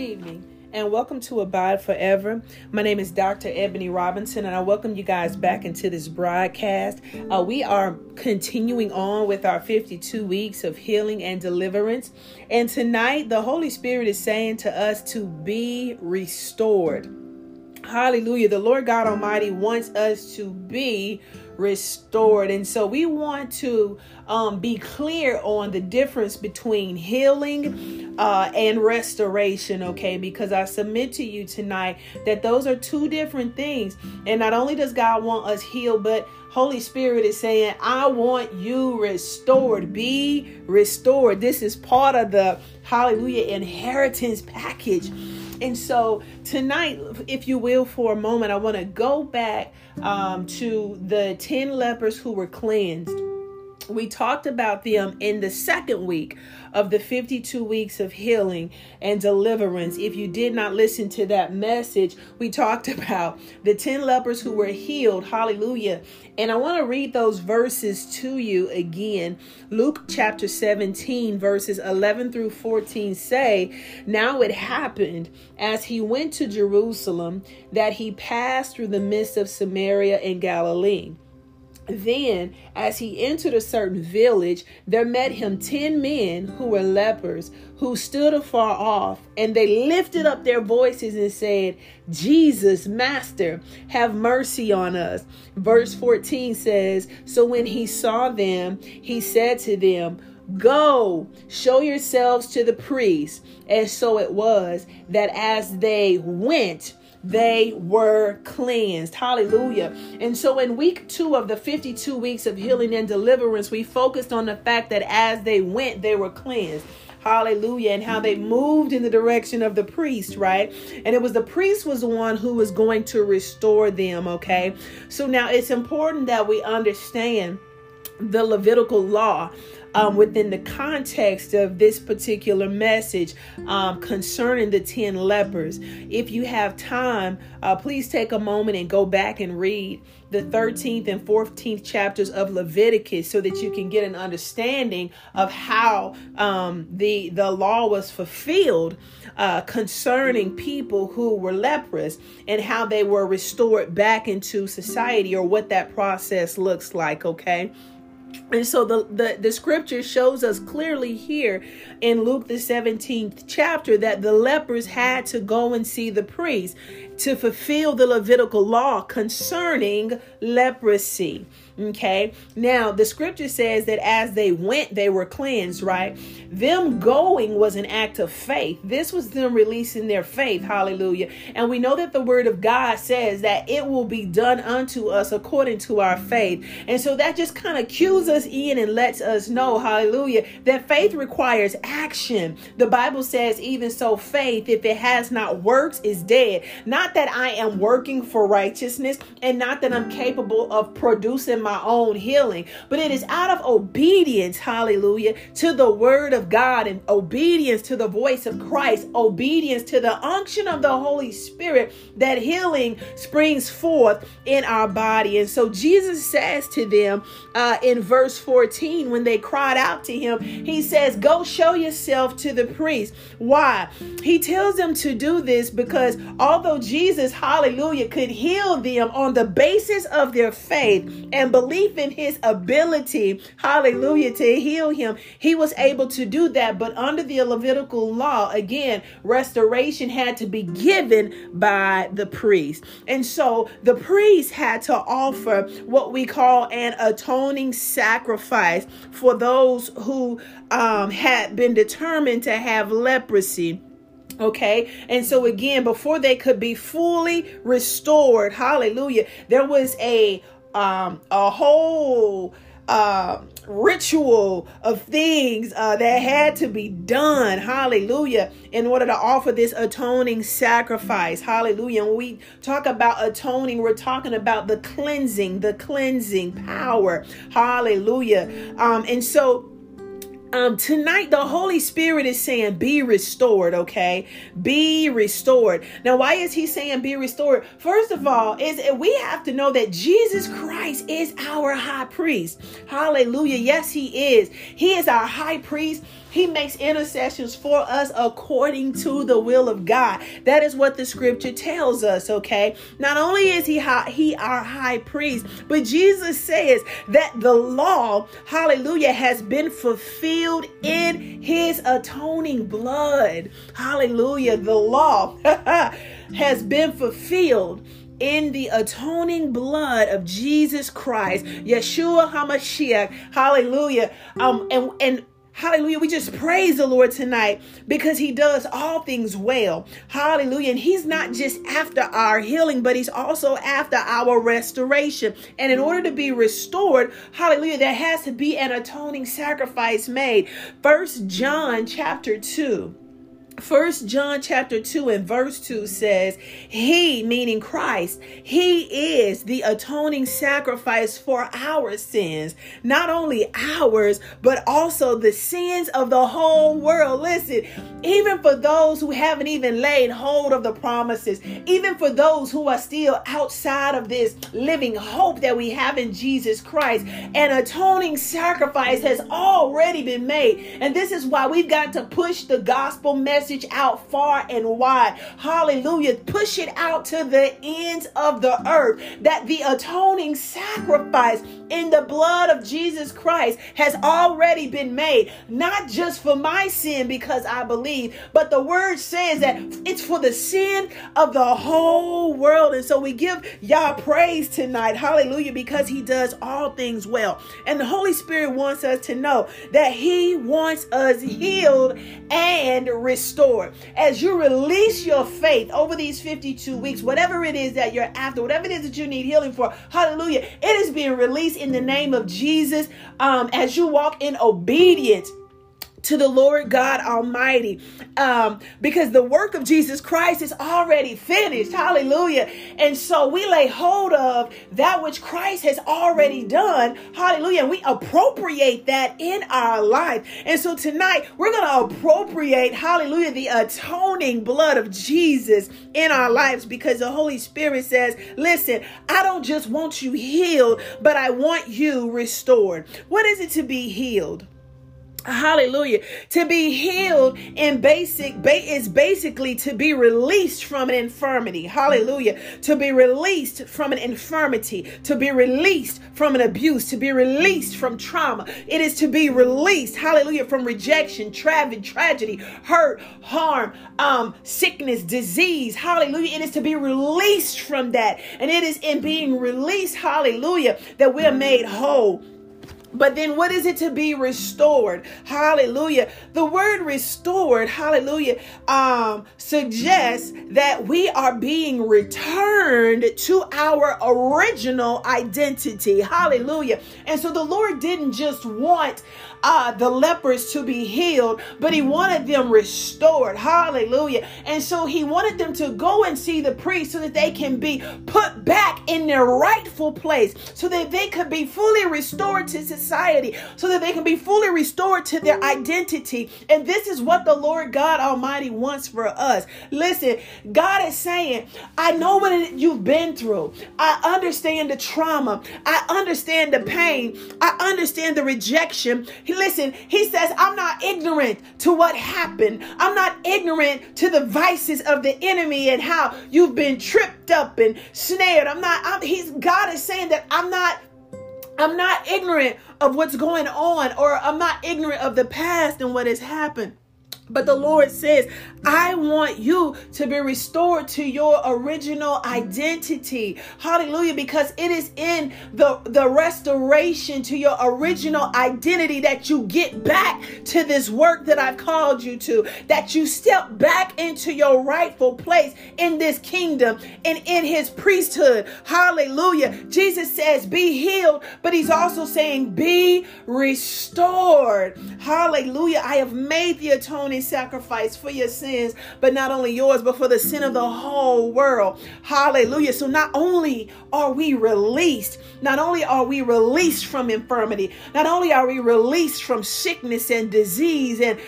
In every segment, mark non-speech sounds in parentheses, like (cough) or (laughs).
evening and welcome to Abide Forever. My name is Dr. Ebony Robinson, and I welcome you guys back into this broadcast. Uh, we are continuing on with our 52 weeks of healing and deliverance. And tonight, the Holy Spirit is saying to us to be restored. Hallelujah. The Lord God Almighty wants us to be restored. And so we want to um, be clear on the difference between healing uh, and restoration, okay? Because I submit to you tonight that those are two different things. And not only does God want us healed, but Holy Spirit is saying, I want you restored. Be restored. This is part of the hallelujah inheritance package. And so tonight, if you will, for a moment, I want to go back um, to the 10 lepers who were cleansed. We talked about them in the second week of the 52 weeks of healing and deliverance. If you did not listen to that message, we talked (laughs) about the 10 lepers who were healed. Hallelujah. And I want to read those verses to you again. Luke chapter 17, verses 11 through 14 say, Now it happened as he went to Jerusalem that he passed through the midst of Samaria and Galilee. Then, as he entered a certain village, there met him ten men who were lepers, who stood afar off, and they lifted up their voices and said, Jesus, Master, have mercy on us. Verse 14 says, So when he saw them, he said to them, Go, show yourselves to the priests. And so it was that as they went, they were cleansed. Hallelujah. And so in week two of the 52 weeks of healing and deliverance, we focused on the fact that as they went, they were cleansed hallelujah and how they moved in the direction of the priest right and it was the priest was the one who was going to restore them okay so now it's important that we understand the levitical law um, within the context of this particular message um, concerning the 10 lepers. If you have time, uh, please take a moment and go back and read the 13th and 14th chapters of Leviticus so that you can get an understanding of how um, the, the law was fulfilled uh, concerning people who were leprous and how they were restored back into society or what that process looks like, okay? And so the, the, the scripture shows us clearly here in Luke the 17th chapter that the lepers had to go and see the priest to fulfill the Levitical law concerning leprosy. Okay. Now, the scripture says that as they went, they were cleansed, right? Them going was an act of faith. This was them releasing their faith. Hallelujah. And we know that the word of God says that it will be done unto us according to our faith. And so that just kind of cues us in and lets us know, hallelujah, that faith requires action. The Bible says, even so, faith, if it has not works, is dead. Not that I am working for righteousness and not that I'm capable of producing my my own healing, but it is out of obedience, hallelujah, to the word of God and obedience to the voice of Christ, obedience to the unction of the Holy Spirit that healing springs forth in our body. And so Jesus says to them uh, in verse 14, when they cried out to him, he says, Go show yourself to the priest. Why? He tells them to do this because although Jesus, hallelujah, could heal them on the basis of their faith and belief in his ability, hallelujah, to heal him, he was able to do that. But under the Levitical law, again, restoration had to be given by the priest. And so the priest had to offer what we call an atoning sacrifice for those who um, had been determined to have leprosy. Okay. And so again, before they could be fully restored, hallelujah, there was a um, a whole uh, ritual of things uh, that had to be done, hallelujah, in order to offer this atoning sacrifice, hallelujah. When we talk about atoning, we're talking about the cleansing, the cleansing power, hallelujah. Um, and so um tonight the holy spirit is saying be restored okay? Be restored. Now why is he saying be restored first of all is we have to know that jesus christ is our high priest. Hallelujah. Yes he is. He is our high priest he makes intercessions for us according to the will of God. That is what the scripture tells us, okay? Not only is he high, he our high priest, but Jesus says that the law, hallelujah, has been fulfilled in his atoning blood. Hallelujah. The law (laughs) has been fulfilled in the atoning blood of Jesus Christ, Yeshua HaMashiach. Hallelujah. Um, and, and Hallelujah. We just praise the Lord tonight because He does all things well. Hallelujah. And He's not just after our healing, but He's also after our restoration. And in order to be restored, hallelujah, there has to be an atoning sacrifice made. First John chapter 2 First John chapter 2 and verse 2 says, He, meaning Christ, He is the atoning sacrifice for our sins. Not only ours, but also the sins of the whole world. Listen, even for those who haven't even laid hold of the promises, even for those who are still outside of this living hope that we have in Jesus Christ, an atoning sacrifice has already been made. And this is why we've got to push the gospel message message out far and wide. Hallelujah. Push it out to the ends of the earth that the atoning sacrifice in the blood of Jesus Christ has already been made, not just for my sin because I believe, but the word says that it's for the sin of the whole world. And so we give Yah praise tonight. Hallelujah, because he does all things well. And the Holy Spirit wants us to know that he wants us healed and restored restored. As you release your faith over these 52 weeks, whatever it is that you're after, whatever it is that you need healing for, hallelujah, it is being released in the name of Jesus um, as you walk in obedience to the Lord God Almighty um, because the work of Jesus Christ is already finished. Hallelujah. And so we lay hold of that which Christ has already done. Hallelujah. And we appropriate that in our life. And so tonight we're going to appropriate, hallelujah, the atoning blood of Jesus in our lives because the Holy Spirit says, listen, I don't just want you healed, but I want you restored. What is it to be healed? Hallelujah. To be healed in basic is basically to be released from an infirmity. Hallelujah. To be released from an infirmity, to be released from an abuse, to be released from trauma. It is to be released, hallelujah, from rejection, tra- tragedy, hurt, harm, um, sickness, disease. Hallelujah. It is to be released from that. And it is in being released, hallelujah, that we're made whole. But then what is it to be restored? Hallelujah. The word restored, hallelujah, um, suggests that we are being returned to our original identity. Hallelujah. And so the Lord didn't just want uh, the lepers to be healed, but he wanted them restored. Hallelujah. And so he wanted them to go and see the priest so that they can be put back in their rightful place, so that they could be fully restored to society, so that they can be fully restored to their identity. And this is what the Lord God Almighty wants for us. Listen, God is saying, I know what you've been through. I understand the trauma. I understand the pain. I understand the rejection. Listen, he says, I'm not ignorant to what happened. I'm not ignorant to the vices of the enemy and how you've been tripped up and snared. I'm not, I'm, he's, God is saying that I'm not I'm not ignorant of what's going on, or I'm not ignorant of the past and what has happened. But the Lord says, I want you to be restored to your original identity. Hallelujah. Because it is in the, the restoration to your original identity that you get back to this work that I've called you to, that you step back into your rightful place in this kingdom and in his priesthood. Hallelujah. Jesus says, Be healed, but he's also saying, Be restored. Hallelujah. I have made the atoning sacrifice for your sins, but not only yours, but for the sin of the whole world. Hallelujah. So not only are we released, not only are we released from infirmity, not only are we released from sickness and disease and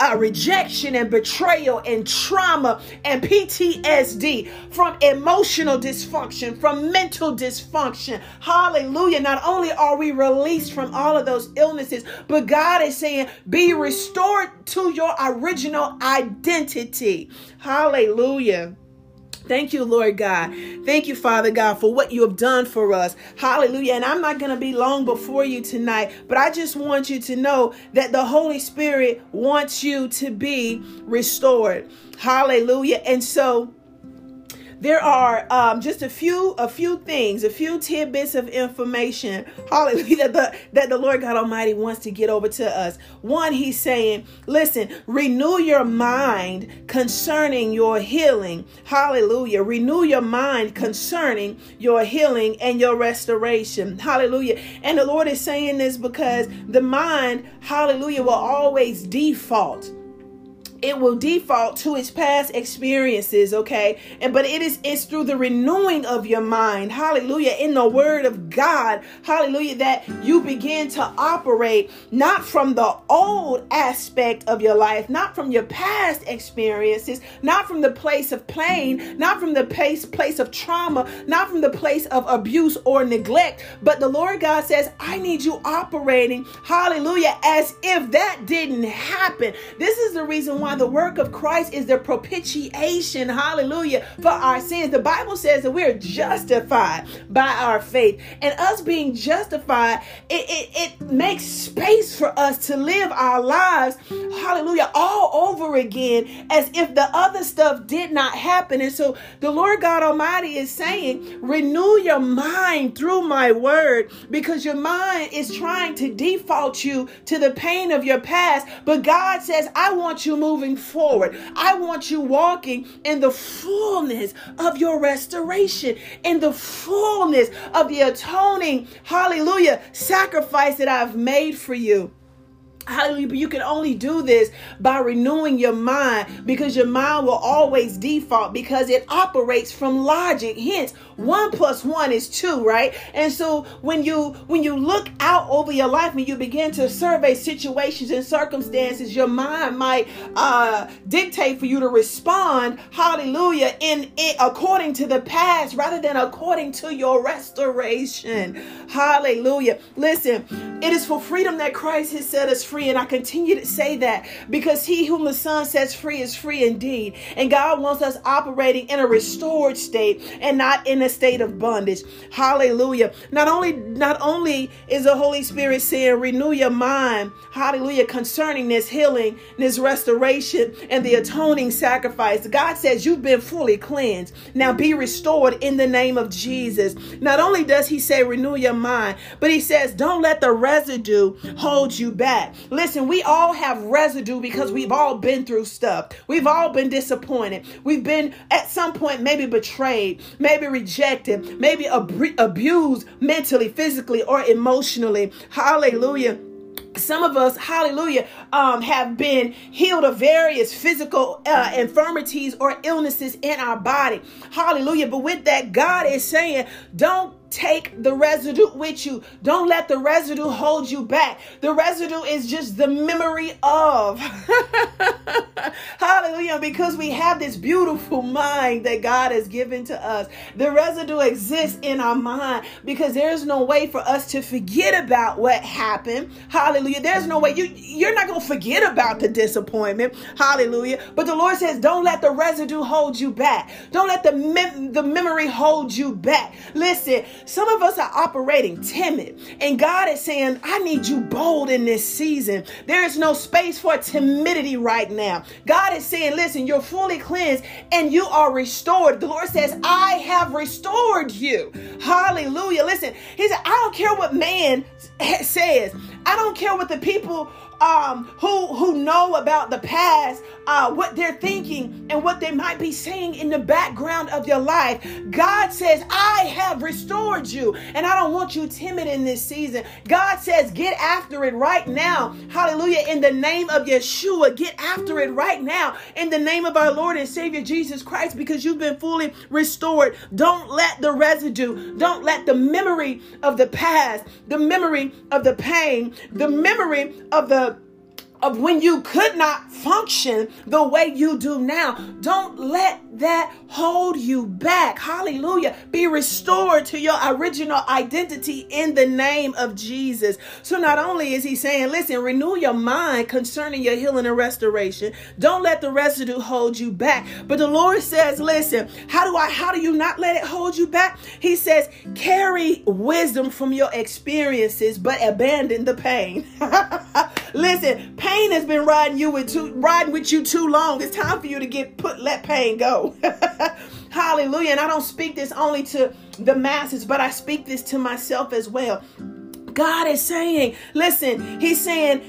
uh, rejection and betrayal and trauma and PTSD, from emotional dysfunction, from mental dysfunction. Hallelujah. Not only are we released from all of those illnesses, but God is saying, be restored to your original identity. Hallelujah. Thank you, Lord God. Thank you, Father God, for what you have done for us. Hallelujah. And I'm not going to be long before you tonight, but I just want you to know that the Holy Spirit wants you to be restored. Hallelujah. And so, there are um, just a few a few things, a few tidbits of information, hallelujah, (laughs) that the, that the Lord God Almighty wants to get over to us. One, He's saying, listen, renew your mind concerning your healing, hallelujah. Renew your mind concerning your healing and your restoration, hallelujah. And the Lord is saying this because the mind, hallelujah, will always default it will default to its past experiences okay? And but it is it's through the renewing of your mind hallelujah in the word of god hallelujah that you begin to operate not from the old aspect of your life not from your past experiences not from the place of pain not from the place place of trauma not from the place of abuse or neglect but the lord god says i need you operating hallelujah as if that didn't happen. This is the reason why the work of Christ is the propitiation, hallelujah, for our sins. The Bible says that we're justified by our faith. And us being justified, it, it, it makes space for us to live our lives, hallelujah, all over again as if the other stuff did not happen. And so the Lord God Almighty is saying, renew your mind through my word because your mind is trying to default you to the pain of your past. But God says, I want you moving moving forward. I want you walking in the fullness of your restoration, in the fullness of the atoning, hallelujah, sacrifice that I've made for you. Hallelujah. But you can only do this by renewing your mind because your mind will always default because it operates from logic. Hence, one plus one is two, right? And so when you when you look out over your life and you begin to survey situations and circumstances, your mind might uh, dictate for you to respond, hallelujah, in it according to the past rather than according to your restoration. Hallelujah. Listen, it is for freedom that Christ has set us free. And I continue to say that because he whom the Son sets free is free indeed. And God wants us operating in a restored state and not in a state of bondage. Hallelujah. Not only, not only is the Holy Spirit saying, renew your mind, hallelujah, concerning this healing, this restoration, and the atoning sacrifice. God says you've been fully cleansed. Now be restored in the name of Jesus. Not only does he say renew your mind, but he says don't let the residue hold you back. Listen, we all have residue because we've all been through stuff. We've all been disappointed. We've been at some point maybe betrayed, maybe rejected, maybe ab- abused mentally, physically, or emotionally. Hallelujah some of us hallelujah um, have been healed of various physical uh, infirmities or illnesses in our body hallelujah but with that god is saying don't take the residue with you. Don't let the residue hold you back. The residue is just the memory of. (laughs) Because we have this beautiful (laughs) mind that God has given to us. The residue exists in our mind because there's no way for us to forget about what happened. Hallelujah. There's no way you you're not going to forget about the disappointment. Hallelujah. But the Lord says don't let the residue hold you back. Don't let the mem- the memory hold you back. Listen, some of us are operating timid, and God is saying, I need you bold in this season. There is no space for timidity right now. God is saying, Listen, you're fully cleansed and you are restored. The Lord says, I have restored you. Hallelujah. Listen, He said, I don't care what man says. I don't care what the people um, who who know about the past, uh, what they're thinking and what they might be saying in the background of your life. God says, "I have restored you," and I don't want you timid in this season. God says, "Get after it right now." Hallelujah! In the name of Yeshua, get after it right now in the name of our Lord and Savior Jesus Christ, because you've been fully restored. Don't let the residue, don't let the memory of the past, the memory of the pain, the memory of the of when you could not function the way you do now. Don't let that hold you back. Hallelujah. Be restored to your original identity in the name of Jesus. So not only is he saying, listen, renew your mind concerning your healing and restoration. Don't let the residue hold you back. But the Lord says, listen, how do I how do you not let it hold you back? He says, carry wisdom from your experiences, but abandon the pain. (laughs) listen, pain has been riding you with too riding with you too long. It's time for you to get put let pain go. (laughs) Hallelujah. And I don't speak this only to the masses, but I speak this to myself as well. God is saying, listen, he's saying,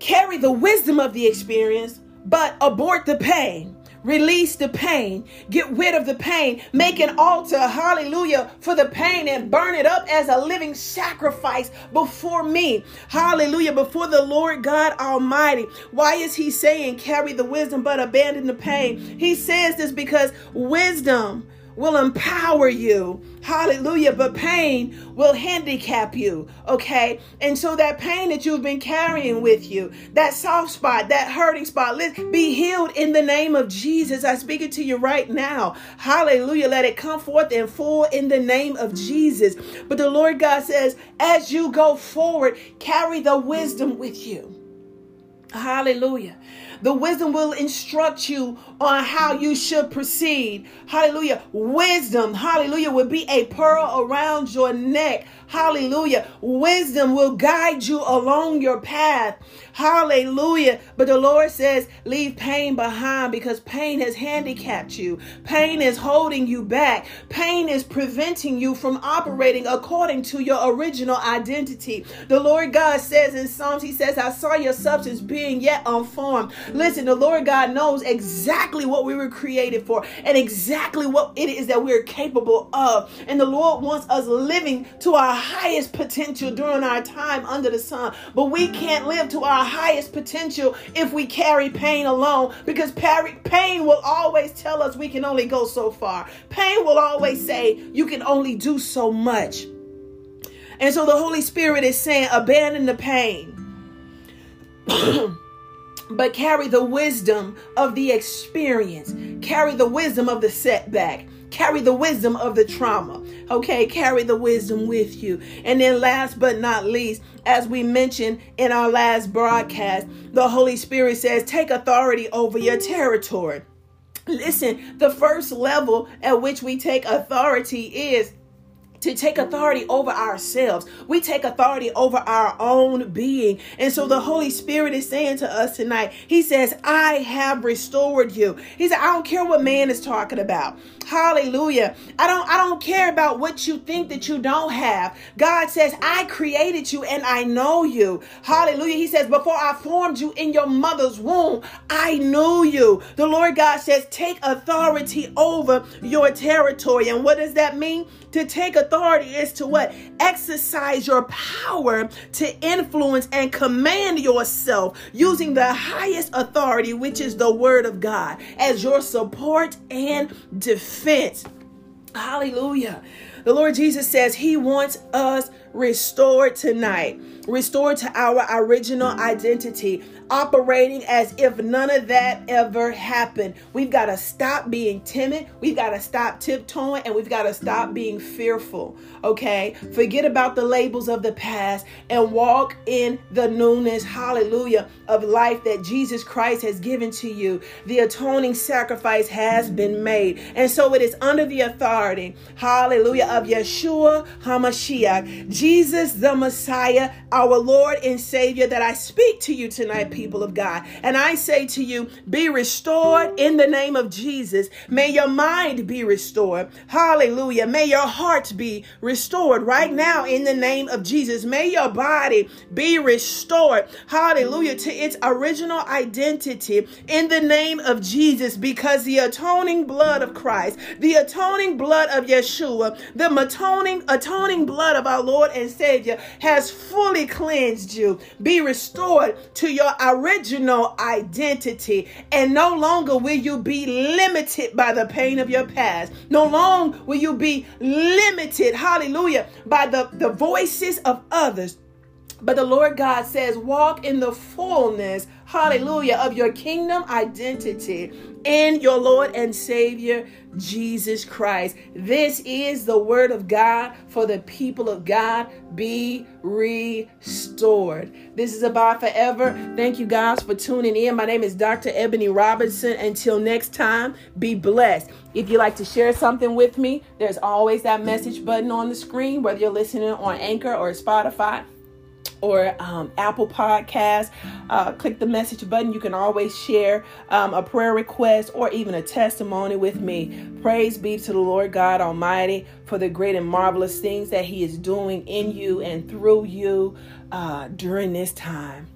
carry the wisdom of the experience, but abort the pain. Release the pain. Get rid of the pain. Make an altar, hallelujah, for the pain and burn it up as a living sacrifice before me. Hallelujah, before the Lord God Almighty. Why is he saying carry the wisdom but abandon the pain? He says this because wisdom will empower you. Hallelujah. But pain will handicap you. Okay. And so that pain that you've been carrying with you, that soft spot, that hurting spot, let be healed in the name of Jesus. I speak it to you right now. Hallelujah. Let it come forth in full in the name of Jesus. But the Lord God says, as you go forward, carry the wisdom with you. Hallelujah. The wisdom will instruct you on how you should proceed. Hallelujah. Wisdom, hallelujah, will be a pearl around your neck. Hallelujah. Wisdom will guide you along your path. Hallelujah. But the Lord says, leave pain behind because pain has handicapped you. Pain is holding you back. Pain is preventing you from operating according to your original identity. The Lord God says in Psalms, He says, I saw your substance being yet unformed. Listen, the Lord God knows exactly what we were created for and exactly what it is that we're capable of. And the Lord wants us living to our highest potential during our time under the sun. But we can't live to our highest potential if we carry pain alone because pain will always tell us we can only go so far. Pain will always say you can only do so much. And so the Holy Spirit is saying, abandon the pain. (clears throat) but carry the wisdom of the experience, carry the wisdom of the setback, carry the wisdom of the trauma. Okay, carry the wisdom with you. And then, last but not least, as we mentioned in our last broadcast, the Holy Spirit says, take authority over your territory. Listen, the first level at which we take authority is to take authority over ourselves. We take authority over our own being. And so the Holy Spirit is saying to us tonight, He says, I have restored you. He said, I don't care what man is talking about. Hallelujah. I don't I don't care about what you think that you don't have. God says, I created you and I know you. Hallelujah. He says, before I formed you in your mother's womb, I knew you. The Lord God says, take authority over your territory. And what does that mean? To take authority is to what? Exercise your power to influence and command yourself using the highest authority, which is the word of God, as your support and defense. Hallelujah. The Lord Jesus says he wants us restored tonight, restored to our original identity, operating as if none of that ever happened. We've got to stop being timid. We've got to stop tiptoeing and we've got to stop being fearful. Okay? Forget about the labels of the past and walk in the newness, hallelujah, of life that Jesus Christ has given to you. The atoning sacrifice has been made. And so it is under the authority, hallelujah, of Yeshua HaMashiach. Jesus the Messiah, our Lord and Savior, that I speak to you tonight, people of God. And I say to you, be restored in the name of Jesus. May your mind be restored. Hallelujah. May your heart be restored right now in the name of Jesus. May your body be restored. Hallelujah. To its original identity in the name of Jesus because the atoning blood of Christ, the atoning blood of Yeshua, the atoning, atoning blood of our Lord and Savior has fully cleansed you. Be restored to your original identity. And no longer will you be limited by the pain of your past. No longer will you be limited, hallelujah, by the, the voices of others. But the Lord God says, walk in the fullness, hallelujah, of your kingdom identity in your Lord and Savior, Jesus Christ. This is the word of God for the people of God. Be restored. This is Abide Forever. Thank you guys for tuning in. My name is Dr. Ebony Robinson. Until next time, be blessed. If you'd like to share something with me, there's always that message button on the screen, whether you're listening on Anchor or Spotify or um, Apple Podcast. Uh, click the message button. You can always share um, a prayer request or even a testimony with me. Praise be to the Lord God Almighty for the great and marvelous things that He is doing in you and through you uh, during this time.